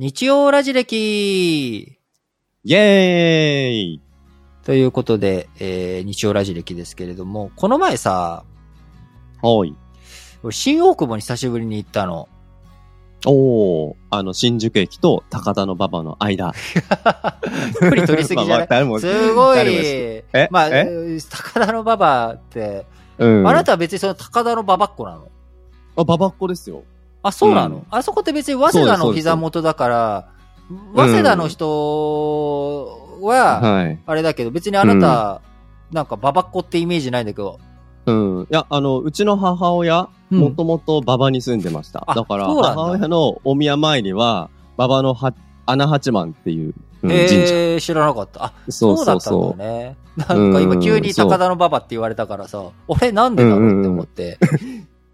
日曜ラジ歴イェーイということで、えー、日曜ラジ歴ですけれども、この前さ、はい。俺新大久保に久しぶりに行ったの。おー、あの、新宿駅と高田の馬場の間。距離取りすぎじゃまあまないあ誰もすごい誰もですえ？まあ、え？高田の馬場って、うん。あなたは別にその高田の馬場っ子なの？あ、馬場っ子ですよ。あ、そうなの、うんあそこって別に早稲田の膝元だから、早稲田の人は、はい。あれだけど、別にあなた、なんか馬場っ子ってイメージないんだけど、うん。いや、あの、うちの母親、うんもともと馬場に住んでました。あだから、母親のお宮参りは、馬場のは穴八幡っていう、うん。えー、知らなかった。あ、そうだったん。だね。なんか今急に高田の馬場って言われたからさ、俺なんでだろうって思って。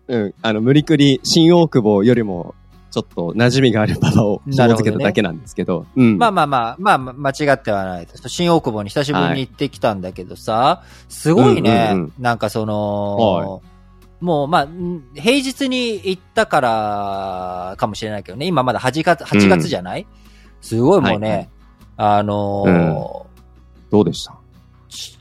うん。あの、無理くり、新大久保よりも、ちょっと馴染みがある馬場を 紐付けただけなんですけど。うん。まあまあまあ、まあ間違ってはないです。新大久保に久しぶりに行ってきたんだけどさ、すごいね、うんうんなんかその、はもうまあ、ん平日に行ったからかもしれないけどね、今まだ8月、8月じゃない、すごいもうね、はいはいあのーどうでした？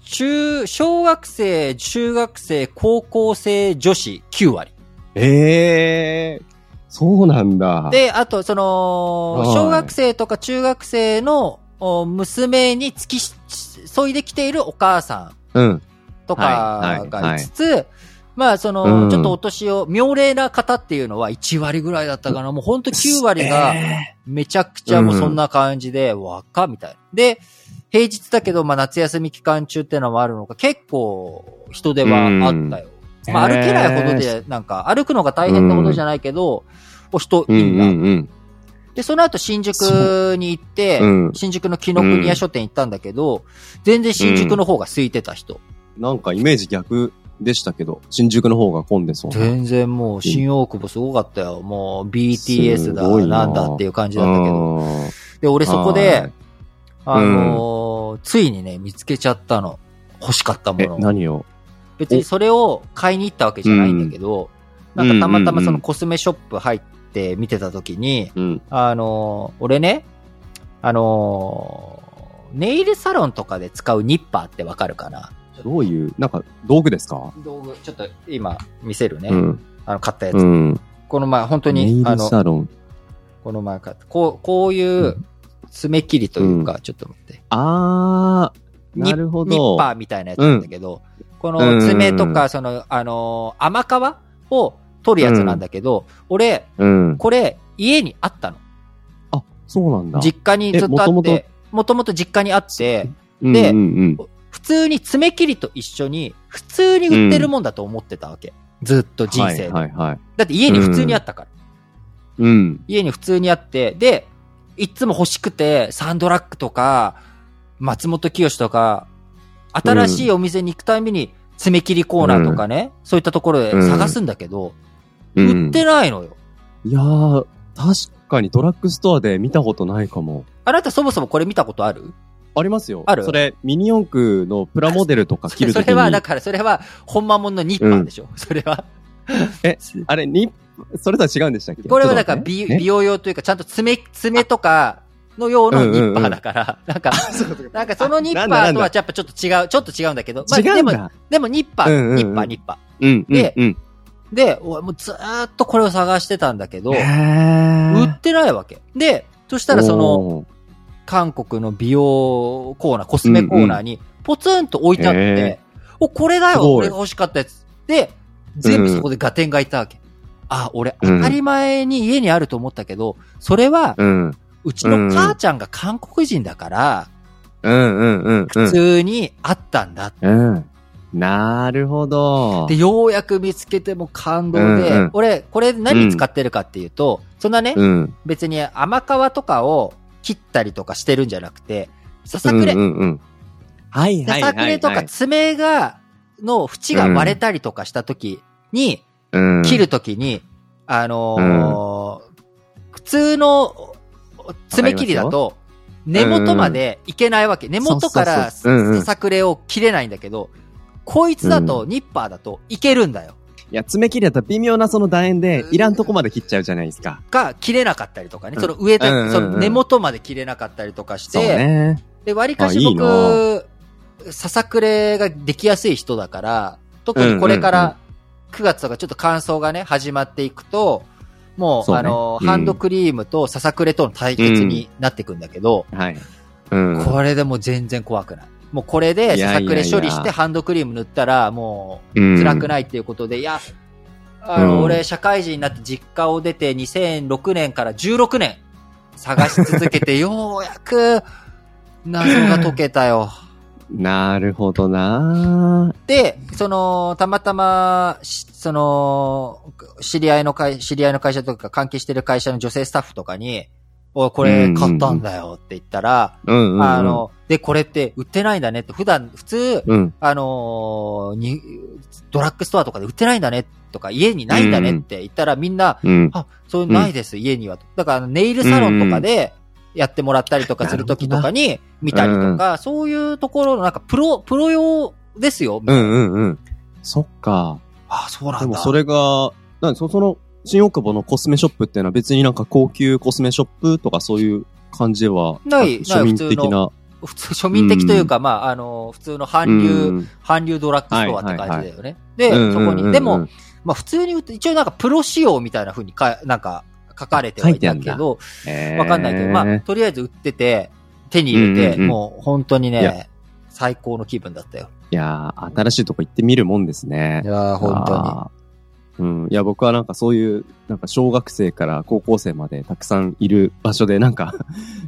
中、小学生、中学生、高校生女子9割。ええそうなんだ。で、あと、その、はい小学生とか中学生のお娘に付き添いできているお母さんうん。とはいはいかがいつつ、まあ、その、うんちょっとお年を、妙齢な方っていうのは1割ぐらいだったかな。もうほんと9割が、めちゃくちゃもうそんな感じで、若みたいな。で、平日だけど、まあ夏休み期間中っていうのもあるのか、結構人手はあったよ。まあ歩けないほどで、なんか歩くのが大変なほどじゃないけど、うんいいな。うんうん。で、その後新宿に行って、うん新宿の紀ノ国屋書店行ったんだけど、全然新宿の方が空いてた人。なんかイメージ逆でしたけど、新宿の方が混んでそうな。全然もう新大久保すごかったよ。もう BTS だ、ななんだっていう感じだったけど。ど。で、俺そこで、はいあのーついにね、見つけちゃったの。欲しかったもえ、の。何を？別にそれを買いに行ったわけじゃないんだけど、うんなんかたまたまうんうんうんそのコスメショップ入って見てた時に、うん。あのー俺ね、あのーネイルサロンとかで使うニッパーってわかるかな？どういう、なんか道具ですか？道具、ちょっと今見せるね。うん。あの、買ったやつ。うん。この前、本当に、あの。この前買った。こう、こういう爪切りというか、ちょっと待って。あー、なるほど。ニッパーみたいなやつなんだけど、この爪とか、その、あのー甘皮を取るやつなんだけど、俺、うん。これ、家にあったの。あ、そうなんだ。実家にずっとあえもともって、もともと実家にあって、うんでうんうん普通に爪切りと一緒に、普通に売ってるもんだと思ってたわけ。ずっと人生で、はいはいはい。だって家に普通にあったから。うん。家に普通にあって、で、いつも欲しくて、サンドラッグとか、松本清とか、新しいお店に行くたびに、爪切りコーナーとかね、そういったところで探すんだけど、うん売ってないのよ。いやー、確かにドラッグストアで見たことないかも。あなたそもそもこれ見たことある？ありますよ。ある？それ、ミニ四駆のプラモデルとか切るときに。それは、だからそれは、本間もんのニッパーでしょ、それは。え、あれ、に、それとは違うんでしたっけ？これはだから美美容用というか、ちゃんと爪、爪とかの用のニッパーだから、なんか、なんかそのニッパーとはやっぱちょっと違う、ちょっと違うんだけど、まあでも。でもニッパー、ニッパー、ニッパー。でうん。で、俺もうずーっとこれを探してたんだけど、へ売ーってないわけ。で、そしたらその、、韓国の美容コーナー、コスメコーナーに、ポツンと置いてあって、へお、これだよ俺が欲しかったやつ。で、全部そこでガテンがいたわけ。あ、俺、当たり前に家にあると思ったけど、それは、うん。うちの母ちゃんが韓国人だから、うん、うん、うん。普通にあったんだ。うん。なるほど。で、ようやく見つけても感動で、うんうん俺、これ何使ってるかっていうと、そんなね、うん。別に甘皮とかを切ったりとかしてるんじゃなくて、ささくれ。うんうんうん。はい、はい、さはい。さくれとか爪が、の縁が割れたりとかした時に、うん、切る時に、あのー普通の爪切りだと、根元までいけないわけ。根元からささくれを切れないんだけど、こいつだと、ニッパーだといけるんだよ。いや、爪切りだったら微妙なその楕円で、いらんとこまで切っちゃうじゃないですか。が、切れなかったりとかね。その上で、うんうんうんその根元まで切れなかったりとかして、ね。で、割かし僕、ささくれができやすい人だから、特にこれかうんうんら9月とかちょっと乾燥がね、始まっていくと、もう、そうねあの、うんハンドクリームとささくれとの対決になっていくんだけど、はい。うん。これでもう全然怖くない。もうこれでささくれ処理してハンドクリーム塗ったらもううん辛くないっていうことで、いや、あの、うん俺社会人になって実家を出て2006年から16年探し続けてようやく謎が解けたよ。なるほどなで、その、たまたま、しその、知り合いの会、知り合いの会社とか関係してる会社の女性スタッフとかに、おい、これ買ったんだよって言ったら、うんうんうん。あ、の、で、これって売ってないんだねって、普段、普通、うん。あのーに、ドラッグストアとかで売ってないんだねとか、家にないんだねって言ったらみんな、うん。あ、そういうのないです、家には。だから、ネイルサロンとかでやってもらったりとかするときとかに見たりとか、そういうところのなんかプロ、プロ用ですよ。うんうんうん。そっか。あ、そうなんだ。でもそれが、なんそその、新大久保のコスメショップっていうのは別になんか高級コスメショップとかそういう感じでは、ない庶民的な？いな。普通、庶民的というか、まあ、あの、普通の韓流、うん韓流ドラッグストアって感じだよね。うんうんで、そこに、うんうんでも、まあ普通に売って、一応なんかプロ仕様みたいな風にか、なんか書かれてはいたけど、えーわかんないけど、まあとりあえず売ってて、手に入れて、うんうんうんもう本当にね、最高の気分だったよ。いやー、新しいとこ行ってみるもんですね。いやー本当に。うん。いや、僕はなんかそういう、なんか小学生から高校生までたくさんいる場所で、なんか、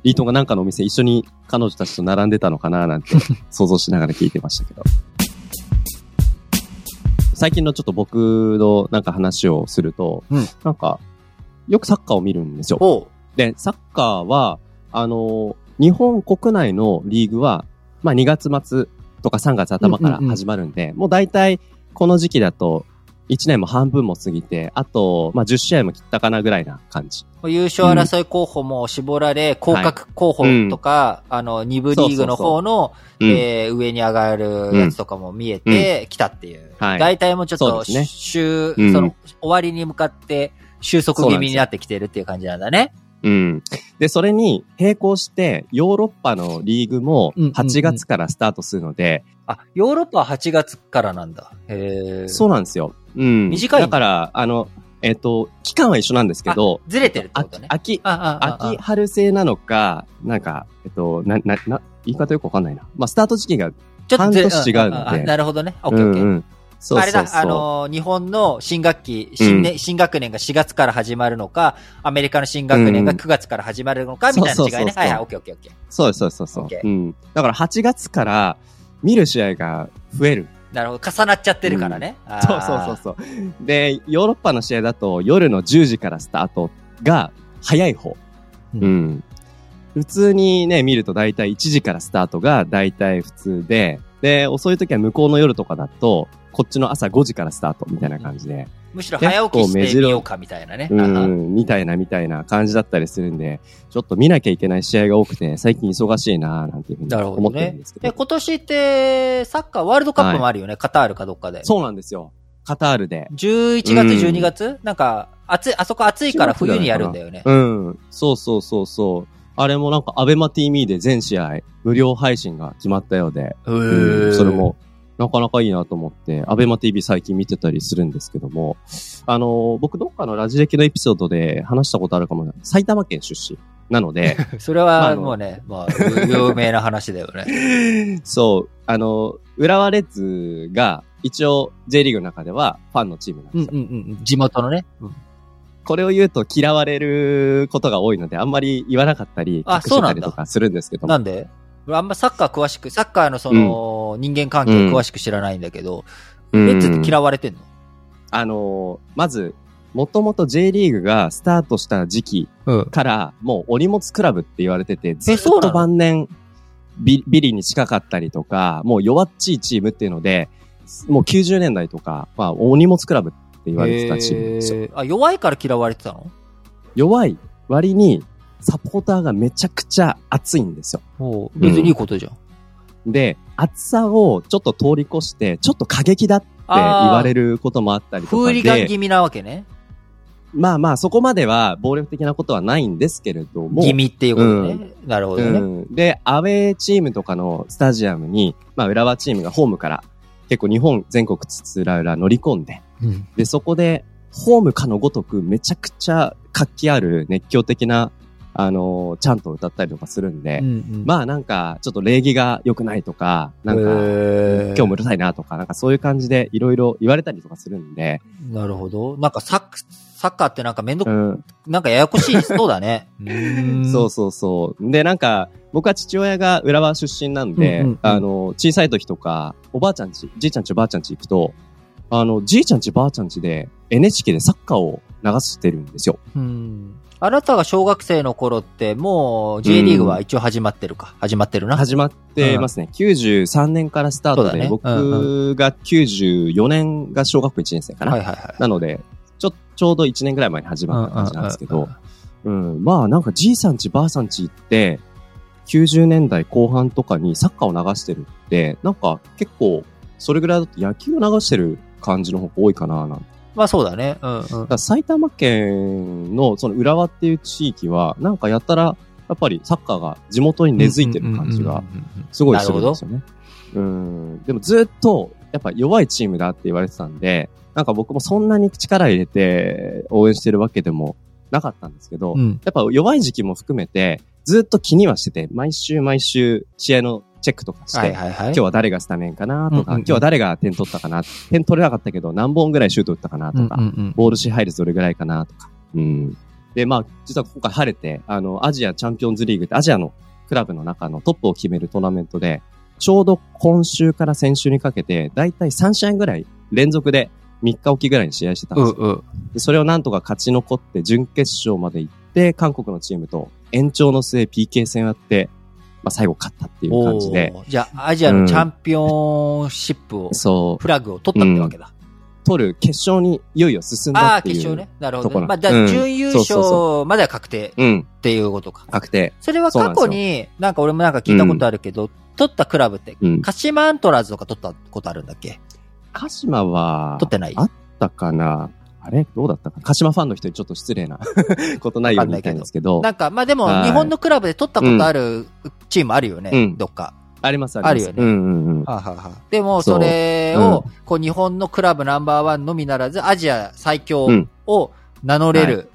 リートンがなんかのお店一緒に彼女たちと並んでたのかななんて想像しながら聞いてましたけど。最近のちょっと僕のなんか話をすると、うんなんか、よくサッカーを見るんですよ。で、サッカーは、あの、日本国内のリーグは、まあ2月末とか3月頭からうんうんうん。始まるんで、もう大体この時期だと1年も半分も過ぎて、あと、まあ10試合も切ったかなぐらいな感じ。優勝争い候補も絞られ、降格候補とか、あの、二部リーグの方の、うんえー上に上がるやつとかも見えてきたっていう。はい。大体もうちょっと、ね。週、うん。その、終わりに向かって収束気味になってきてるっていう感じなんだね。うん。で、それに並行して、ヨーロッパのリーグもうんうんうん8月からスタートするので、あ、ヨーロッパは8月からなんだ。へーそうなんですよ。うん。短いだから、あの、えっ、と、期間は一緒なんですけど、ずれてるってことね。秋、秋春制なのか、なんか、えっと、な、な、な、言い方よくわかんないな。まあ、スタート時期が、ちょっとずれ半年違うのでなるほどね。オッケーオッケー。ん。そうあれだ、そうそう。あのー、日本の新学期、新年、新学年が4月から始まるのか、アメリカの新学年が9月から始まるのか、みたいな違いね。そうそうそうそうはいはい、オッケーオッケーオッケー。そうそうそうそううん。だから8月から見る試合が増える。なるほど。重なっちゃってるからね。あー そうそうそうそう。で、ヨーロッパの試合だと夜の10時からスタートが早い方。うんうん。普通にね、見ると大体1時からスタートが大体普通で、で、遅い時は向こうの夜とかだと、こっちの朝5時からスタートみたいな感じで、むしろ早起きしてみようかみたいなね。うん、みたいなみたいな感じだったりするんで、ちょっと見なきゃいけない試合が多くて、最近忙しいなぁなんていうふうに思どねってるんですけ。ど。え、今年って、サッカーワールドカップもあるよね。カタールかどっかで。そうなんですよ。カタールで。11月、うん12月？なんか、暑い、あそこ暑いから冬にやるんだよね。うん。そうそうそうそう。あれもなんか、アベマ TV で全試合無料配信が決まったようで、へうーんそれも、なかなかいいなと思って、アベマ TV 最近見てたりするんですけども、あの、僕どっかのラジ歴のエピソードで話したことあるかもしれない。埼玉県出身。なので、それはもうね、まあ、有名な話だよね。そう、あの、浦和レッズが一応 J リーグの中ではファンのチームなんですよ。うんうんうん。地元のね。うんこれを言うと嫌われることが多いので、あんまり言わなかったり、あ隠してたりとかするんですけどもなんで？俺あんまサッカー詳しく、サッカーのその、人間関係詳しく知らないんだけど、うん。レッツって嫌われてんの？あのーまず、もともと J リーグがスタートした時期うん。から、もうお荷物クラブって言われてて、ずっと晩年ビビリに近かったりとか、もう弱っちいチームっていうので、もう90年代とか、まあ、お荷物クラブって言われてたチームなんですよ。あ、弱いから嫌われてたの？弱い割に、サポーターがめちゃくちゃ熱いんですよ。別にいいことじゃん。で、熱さをちょっと通り越して、ちょっと過激だっ言われることもあったりとかで。フーリガン気味なわけね。まあまあ、そこまでは暴力的なことはないんですけれども。気味っていうことね。なるほどね、うん。で、アウェーチームとかのスタジアムに、まあ、浦和チームがホームから結構日本全国つつらうら乗り込んで、うん、で、そこで、ホームかのごとくめちゃくちゃ活気ある熱狂的なあの、ちゃんと歌ったりとかするんで、うんうん、まあなんか、ちょっと礼儀が良くないとか、なんか、今日もうるさいなとか、なんかそういう感じでいろいろ言われたりとかするんで。なるほど。なんかサッサッカーってなんかめんどく、うん、なんかややこしいそうだね。そうそうそう。で、なんか、僕は父親が浦和出身なんで、うんうんうん、あの、小さい時とか、おばあちゃんち、じいちゃんちおばあちゃんち行くと、あの、じいちゃんちばあちゃんちで NHK でサッカーを流してるんですよ。うんあなたが小学生の頃って、もう J リーグは一応始まってるか？始まってるな？始まってますね。うん、93年からスタートで、ね、僕が94年が小学校1年生かな。はいはいはい。なので、ちょ、ちょうど1年ぐらい前に始まった感じなんですけど、うん、まあなんかじいさんちばあさんちって、90年代後半とかにサッカーを流してるって、なんか結構、それぐらいだと野球を流してる感じの方が多いかななんてまあそうだね。うんうん。埼玉県のその浦和っていう地域は、なんかやったら、やっぱりサッカーが地元に根付いてる感じが、すごいするんですよね。うん。でもずっと、やっぱ弱いチームだって言われてたんで、なんか僕もそんなに力入れて応援してるわけでもなかったんですけど、うん、やっぱ弱い時期も含めて、ずっと気にはしてて、毎週毎週試合のチェックとかして、はいはいはい、今日は誰がスタメンかなとか、うんうんうん、今日は誰が点取ったかな、点取れなかったけど何本ぐらいシュート打ったかなとか、うんうんうん、ボール支配率どれぐらいかなとか。うん、で、まあ、実は今回晴れて、あの、アジアチャンピオンズリーグってアジアのクラブの中のトップを決めるトーナメントで、ちょうど今週から先週にかけて、だいたい3試合ぐらい連続で3日おきぐらいに試合してたんですよ。うんうん、でそれをなんとか勝ち残って準決勝まで行って、韓国のチームと延長の末 PK 戦をやって、まあ、最後勝ったっていう感じで。じゃあ、アジアのチャンピオンシップを、うん、そう。フラッグを取ったってわけだ。取る決勝にいよいよ進んだっていう。ああ、決勝ね。なるほど、ね。まあ、じゃあ、準優勝までは確定っていうことか。確定。それは過去に、なんか俺もなんか聞いたことあるけど、取ったクラブって、鹿島アントラーズとか取ったことあるんだっけ？鹿島は、取ってない？あったかなあれ？どうだったか鹿島ファンの人にちょっと失礼な ことないように言いたいんですけど。なんか、まあでも、日本のクラブで取ったことあるチームあるよね、うん、どっか。ありますあります。あるよね。うんうんうん。はははでも、それを、こう、日本のクラブナンバーワンのみならず、アジア最強を名乗れる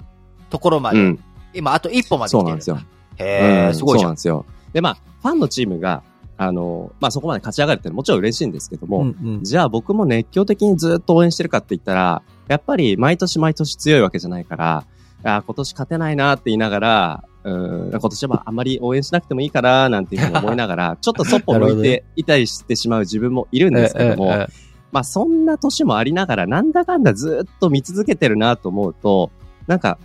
ところまで、今、あと一歩まで来てる。そうなんですよ。へえ、すごいそうなんですよ。で、まあ、ファンのチームが、あの、まあ、そこまで勝ち上がるってもちろん嬉しいんですけども、うんうん、じゃあ僕も熱狂的にずっと応援してるかって言ったら、やっぱり毎年毎年強いわけじゃないから、あ今年勝てないなって言いながら、うん今年はあんまり応援しなくてもいいかななんていうふうに思いながら、ちょっとそっぽ向いていたりしてしまう自分もいるんですけども、まあそんな年もありながら、なんだかんだずっと見続けてるなと思うと、なんか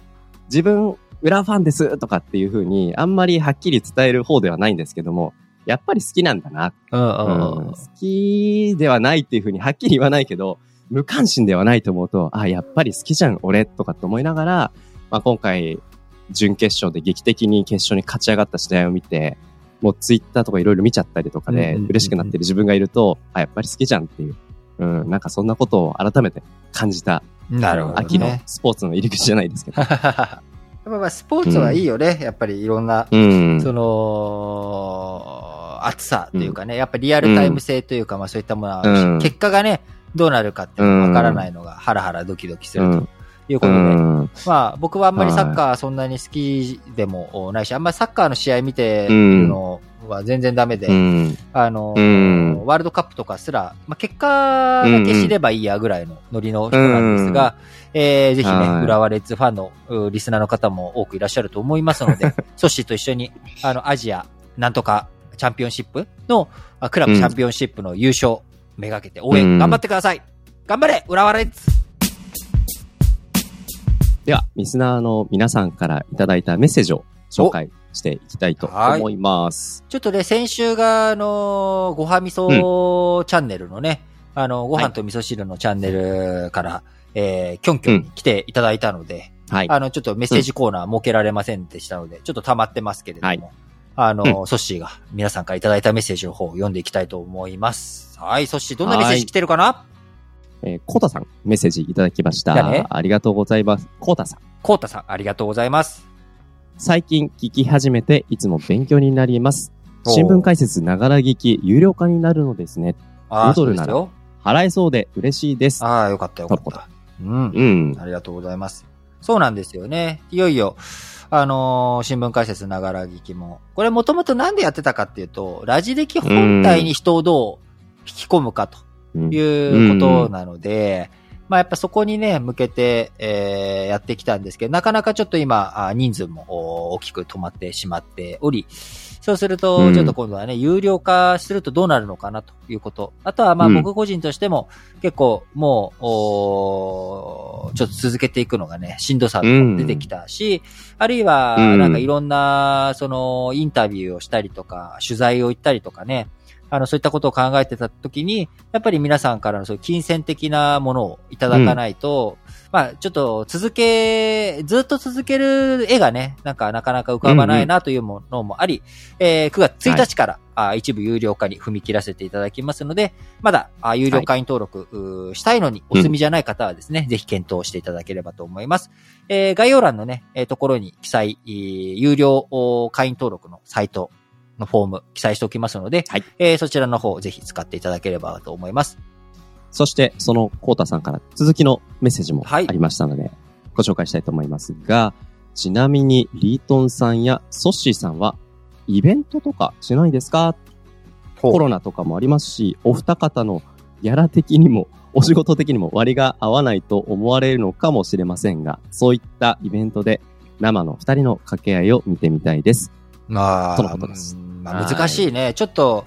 自分、裏ファンですとかっていうふうに、あんまりはっきり伝える方ではないんですけども、やっぱり好きなんだな。うん、好きではないっていうふうにはっきり言わないけど、無関心ではないと思うと、あ、やっぱり好きじゃん、俺、とかって思いながら、まあ、今回、準決勝で劇的に決勝に勝ち上がった試合を見て、もうツイッターとかいろいろ見ちゃったりとかで、嬉しくなってる自分がいると、あ、やっぱり好きじゃんっていう、うん、なんかそんなことを改めて感じた、なるほど、ね、秋のスポーツの入り口じゃないですけど。まあスポーツはいいよね、うん、やっぱりいろんな、うん、その、暑さというかね、やっぱりリアルタイム性というか、まあそういったものは、うん、結果がね、どうなるかってわからないのが、ハラハラドキドキすると。いうことで、まあ僕はあんまりサッカーそんなに好きでもないし、あんまりサッカーの試合見てるのは全然ダメで、あの、ワールドカップとかすら、まあ結果が消しればいいやぐらいのノリの人なんですが、えー、ぜひね、浦和レッズファンのリスナーの方も多くいらっしゃると思いますので、ソッシーと一緒に、あの、アジア、なんとかチャンピオンシップの、クラブチャンピオンシップの優勝、めがけて応援頑張ってください、頑張れ浦和レッズ。では、リスナーの皆さんからいただいたメッセージを紹介していきたいと思います。ちょっとね、先週が、あのごはみそチャンネルのね、うん、あの、ご飯と味噌汁のチャンネルから、はい、えー、キョンキョンに来ていただいたので、うん、はい。あの、ちょっとメッセージコーナー設けられませんでしたので、うん、ちょっと溜まってますけれども、はい、あの、ソッシーが皆さんからいただいたメッセージの方を読んでいきたいと思います。はい、ソッシー、どんなメッセージ来てるかな？えー、コータさん、メッセージいただきました。誰ありがとうございます。コータさん。コータさん、ありがとうございます。最近聞き始めて、いつも勉強になります。新聞解説ながら聞き、有料化になるのですね。ああ、5ドルならそうですよ。払えそうで嬉しいです。ああ、よかったよかった。うん。うん。ありがとうございます。そうなんですよね。いよいよ、あのー新聞解説ながら聞きも。これもともとなんでやってたかっていうと、ラジ歴本体に人をどう引き込むかとうんいうことなので、まあやっぱそこにね、向けて、えーやってきたんですけど、なかなかちょっと今、あ人数もお大きく止まってしまっており、そうするうと、ん。ちょっと今度はね、有料化するとどうなるのかなということ。あとは、まあうん。僕個人としても、結構もう、ちょっと続けていくのがね、しんどさも出てきたし、あるいは、うん。なんかいろんな、その、インタビューをしたりとか、取材を行ったりとかね、あの、そういったことを考えてた時に、やっぱり皆さんからのそういう金銭的なものをいただかないと、まあ、ちょっと続け、ずっと続ける絵がね、なんかなかなか浮かばないなというものもあり、えー9月1日から、あ一部有料化に踏み切らせていただきますので、まだあ有料会員登録、うーしたいのにお済みじゃない方はですね、ぜひ検討していただければと思います。えー概要欄のね、えーところに記載、えー有料お会員登録のサイトのフォーム記載しておきますので、はい。えーそちらの方ぜひ使っていただければと思います。そして、そのコータさんから続きのメッセージもあはいりましたので、ご紹介したいと思いますが、ちなみに、リートンさんやソッシーさんは、イベントとかしないですか？コロナとかもありますし、お二方のギャラ的にも、お仕事的にも割が合わないと思われるのかもしれませんが、そういったイベントで生の二人の掛け合いを見てみたいです。まあ、とのことですうんまあ難しいね。ちょっと、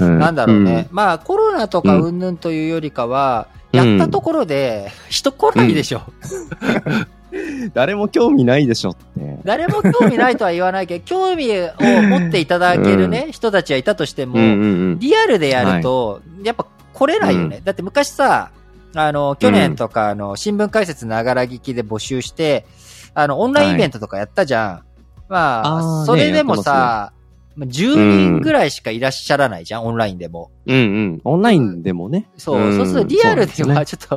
うんなんだろうね。。まあ、コロナとかうんぬんというよりかは、うんやったところで、人来ないでしょ。うん誰も興味ないでしょって。誰も興味ないとは言わないけど、興味を持っていただけるね、人たちはいたとしても、うんうんうん。リアルでやると、やっぱ来れないよね。だって昔さ、あの、去年とか、あの、新聞解説ながら聞きで募集して、あの、オンラインイベントとかやったじゃん。まあ、あーねそれでもさ、まあ10人ぐらいしかいらっしゃらないじゃん、オンラインでも。うんうん。オンラインでもね。そう、んそうするとリアルでそうはちょっ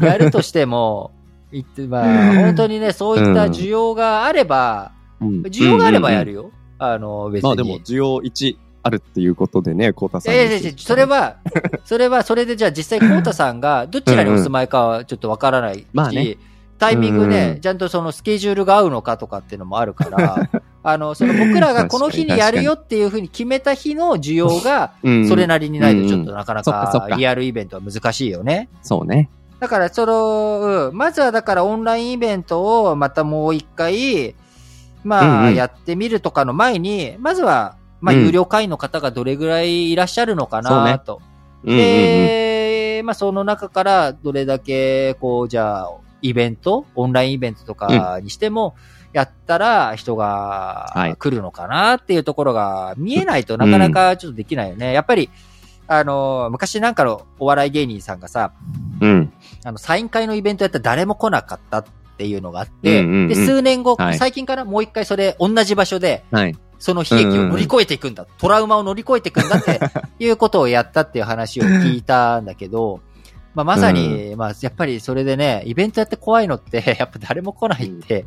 と、やるとしても、言って、まあ、本当にね、そういった需要があれば、ですね需要があればやるよ。よ。あの、別に。まあでも、需要1あるっていうことでね、コータいさん。やいやいや、それ、は、それは、それでじゃあ実際、コウタさんが どちらにお住まいかはちょっとわからないし、まあねタイミングうんうん、でちゃんとそのスケジュールが合うのかとかっていうのもあるから、あの、その僕らがこの日にやるよっていうふうに決めた日の需要が、うん。それなりにないとちょっとなかなかリアルイベントは難しいよね。そうね。だから、その、うん。まずはだからオンラインイベントをまたもう一回、まあ、うんうん。やってみるとかの前に、まずは、まあ、うん。有料会員の方がどれぐらいいらっしゃるのかなと。うんうんうん。で、まあ、その中からどれだけ、こう、じゃあ、イベントオンラインイベントとかにしても、やったら人がはい来るのかなっていうところが見えないとなかなかちょっとできないよね。やっぱり、あの、昔なんかのお笑い芸人さんがさ、うん。あの、サイン会のイベントやったら誰も来なかったっていうのがあって、うんうんうんで、数年後、はい最近からもう一回それ、同じ場所で、はい。その悲劇を乗り越えていくんだ、トラウマを乗り越えていくんだっていうことをやったっていう話を聞いたんだけど、まあ、まさに、まあ、やっぱりそれでね、イベントやって怖いのって、やっぱ誰も来ないって、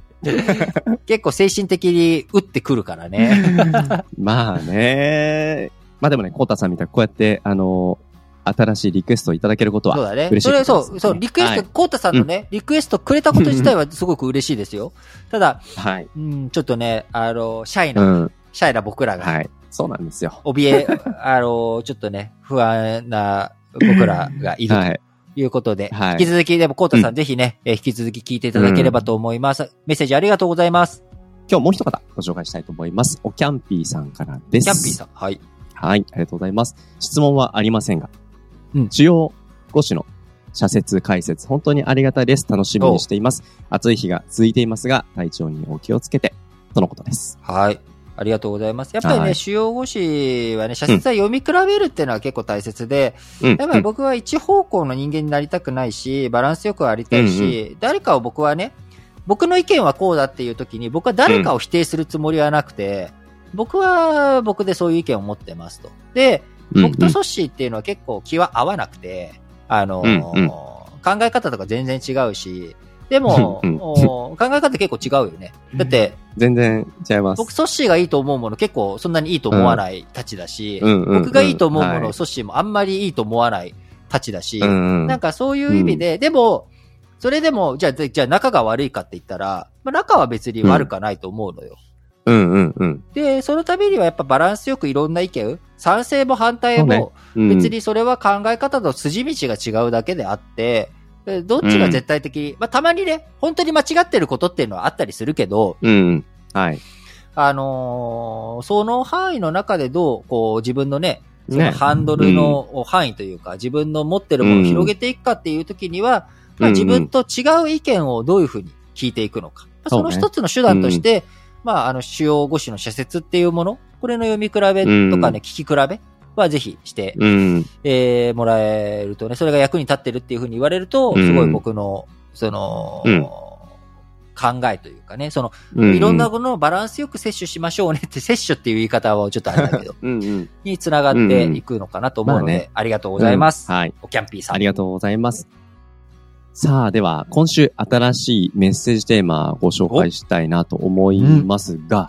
結構精神的に打ってくるからね。まあね。まあでもね、コータさんみたいにこうやって、あの、新しいリクエストをいただけることは、そうだね。嬉しいそれことですねそう、そう、リクエスト、はいコータさんのね、リクエストくれたこと自体はすごく嬉しいですよ。ただ、はい。うん、ちょっとね、あの、シャイうな、ん。シャイな僕らが、はい。そうなんですよ。怯え、あの、ちょっとね、不安な僕らがいるはい。ということで、はい引き続き、でも、コータさん、ぜひね、えー引き続き聞いていただければと思います。メッセージありがとうございます。今日もう一方ご紹介したいと思います。おキャンピーさんからです。キャンピーさん。はい。はい、ありがとうございます。質問はありませんが、うん主要5種の社説解説、本当にありがたいです。楽しみにしています。暑い日が続いていますが、体調にお気をつけて、とのことです。はい。ありがとうございます。やっぱりね、はい主要語詞はね、社説は読み比べるっていうのは結構大切で、うん。やっぱり僕は一方向の人間になりたくないし、バランスよくありたいし、誰かを僕はね、僕の意見はこうだっていう時に、僕は誰かを否定するつもりはなくて、僕は僕でそういう意見を持ってますと。で、うん僕とソッシーっていうのは結構気は合わなくて、あのーうんうん考え方とか全然違うし、でも、うん考え方結構違うよね。だって、全然違います。僕、ソッシーがいいと思うもの結構そんなにいいと思わないたちだし、うん。僕がいいと思うものをはい。ソッシーもあんまりいいと思わないたちだし、なんかそういう意味で、でも、それでも、じゃあ、じゃあ仲が悪いかって言ったら、まあ、仲は別に悪くはないと思うのよ。うん。うんうん。で、そのためにはやっぱバランスよくいろんな意見、賛成も反対も、うん。別にそれは考え方の筋道が違うだけであって、でどっちが絶対的に、まあたまにね、本当に間違ってることっていうのはあったりするけど、うん。はい。あのーその範囲の中でどう、こう自分のね、そのね。ハンドルの範囲というか、自分の持ってるものを広げていくかっていう時には、まあ、うん自分と違う意見をどういうふうに聞いていくのか。まあその一つの手段として、まあ、あの、主要語詞の社説っていうもの、これの読み比べとかね、うん。聞き比べはぜひして、うん。えーもらえるとね、それが役に立ってるっていうふうに言われると、うんすごい僕の、その、うん考えというかね、その、うんいろんなものをバランスよく摂取しましょうねって、摂取っていう言い方はちょっとあれだけど、うんうん。につながっていくのかなと思うので、まあねありがとうございます。うんはい。おキャンピーさん。ありがとうございます。さあ、では、今週新しいメッセージテーマをご紹介したいなと思いますが、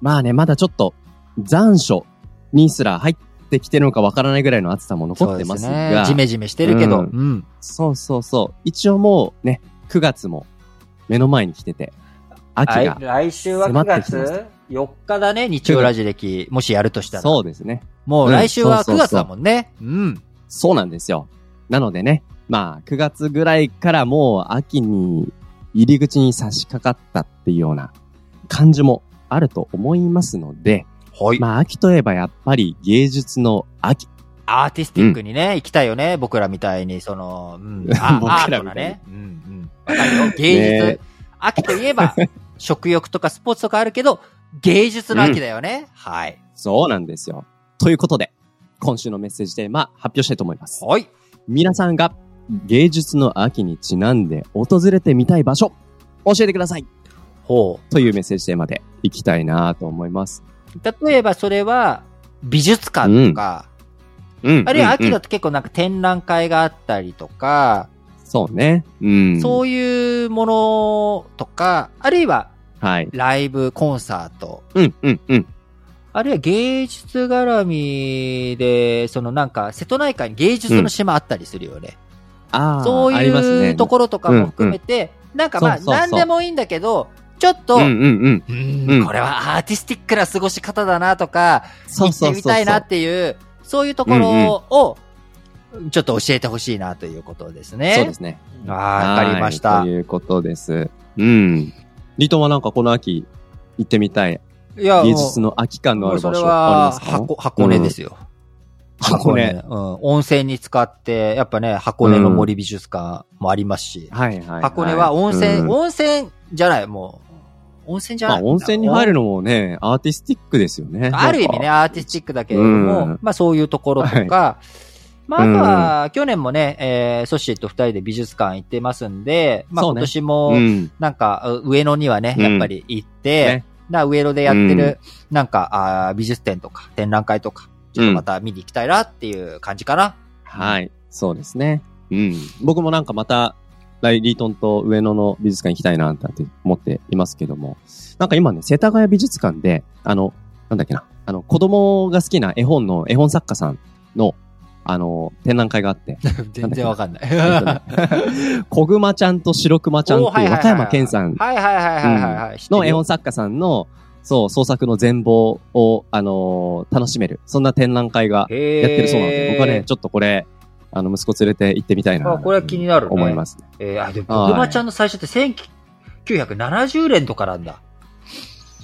まあね、まだちょっと残暑にすら入ってきてるのかわからないぐらいの暑さも残ってますが、ね。ジメジメしてるけど、ううんん。そうそうそう。一応もうね、9月も目の前に来てて、秋はいが、来週は9迫ってきてます月4日だね、日曜ラジ歴、もしやるとしたら。そうですね。もう来週は9うんそうそうそう月だもんね。うん。そうなんですよ。なのでね、まあ、9月ぐらいからもう秋に入り口に差し掛かったっていうような感じもあると思いますので、はい。まあ、秋といえばやっぱり芸術の秋。アーティスティックにね、行きたいよね。僕らみたいに、その、うん、あ僕アらみたいにートなね。うん、うん。芸術。ね秋といえば、食欲とかスポーツとかあるけど、芸術の秋だよね。はい。そうなんですよ。ということで、今週のメッセージテーマ発表したいと思います。はい。皆さんが芸術の秋にちなんで訪れてみたい場所、教えてください。ほというメッセージテーマでいきたいなと思います。う。例えばそれは、美術館とか、うん。あるいは秋うんうんだと結構なんか展覧会があったりとか、そうね。うん。そういうものとか、あるいははい。ライブ、コンサート、うん、うん、うん。あるいは芸術絡みで、そのなんか瀬戸内海に芸術の島あったりするよね。ああ、そういうところとかも含めて、なんかまあそうそうそう何でもいいんだけど、ちょっと、うん、うん、うん。うーんうんこれはアーティスティックな過ごし方だなとか、行ってそうそうみたいなっていう、そういうところを、ちょっと教えてほしいなということですね。そうですね。ああ、わかりましたはいと。いうことです。うん。リトンはなんかこの秋行ってみたいいや、芸術の秋感のある場所ありはますか？箱、箱根ですよ。箱根。うん。温泉に使って、やっぱね、箱根の森美術館もありますし、はいはいはい。箱根は温泉、うん温泉じゃない、もう、温泉じゃない。まあ温泉に入るのもね、アーティスティックですよね。ある意味ね。アーティスティックだけれども、うんまあそういうところとか、まああとは、去年もね、えー、ソッシーと二人で美術館行ってますんで、まあ今年もう、ん。なんか、う上野にはね、うんやっぱり行って、ねな上野でやってる、なんかあー、美術展とか展覧会とか、ちょっとまた見に行きたいなっていう感じかな。はい。そうですね。うん。僕もなんかまた、ライリートンと上野の美術館行きたいなって思っていますけども、なんか今ね、世田谷美術館で、あの、なんだっけな、あの、子供が好きな絵本の絵本作家さんの、あの、展覧会があって、全然わかんない。小熊ちゃんと白熊ちゃんっていう和歌山健さんの絵本作家さんの、そう、創作の全貌を、あのー楽しめる。そんな展覧会がややってるそうなので、僕はね、ちょっとこれ、あの、息子連れて行ってみたいな。あこれは気になるね思いますね。えー、あ、でも、はい小熊ちゃんの最初って1970年とかなんだ。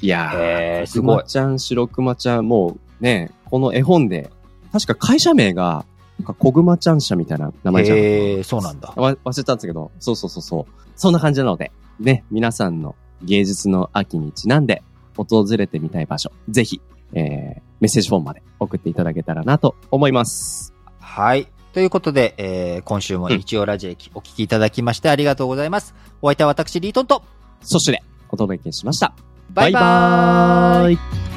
いやえーー、すごい熊ちゃん、白熊ちゃん、もうね、この絵本で、確か会社名が、なんか小熊ちゃん社みたいな名前じゃん。えー、そうなんだ。わ忘れたんですけど、そうそうそうそう。そんな感じなので、ね、皆さんの芸術の秋にちなんで訪れてみたい場所、ぜひ、えー、メッセージフォームまで送っていただけたらなと思います。はい。ということで、えー、今週も日曜ラジオお聞きいただきましてありがとうございます。お相手は私、リートンと、そして、お届けしました。バイバーイイ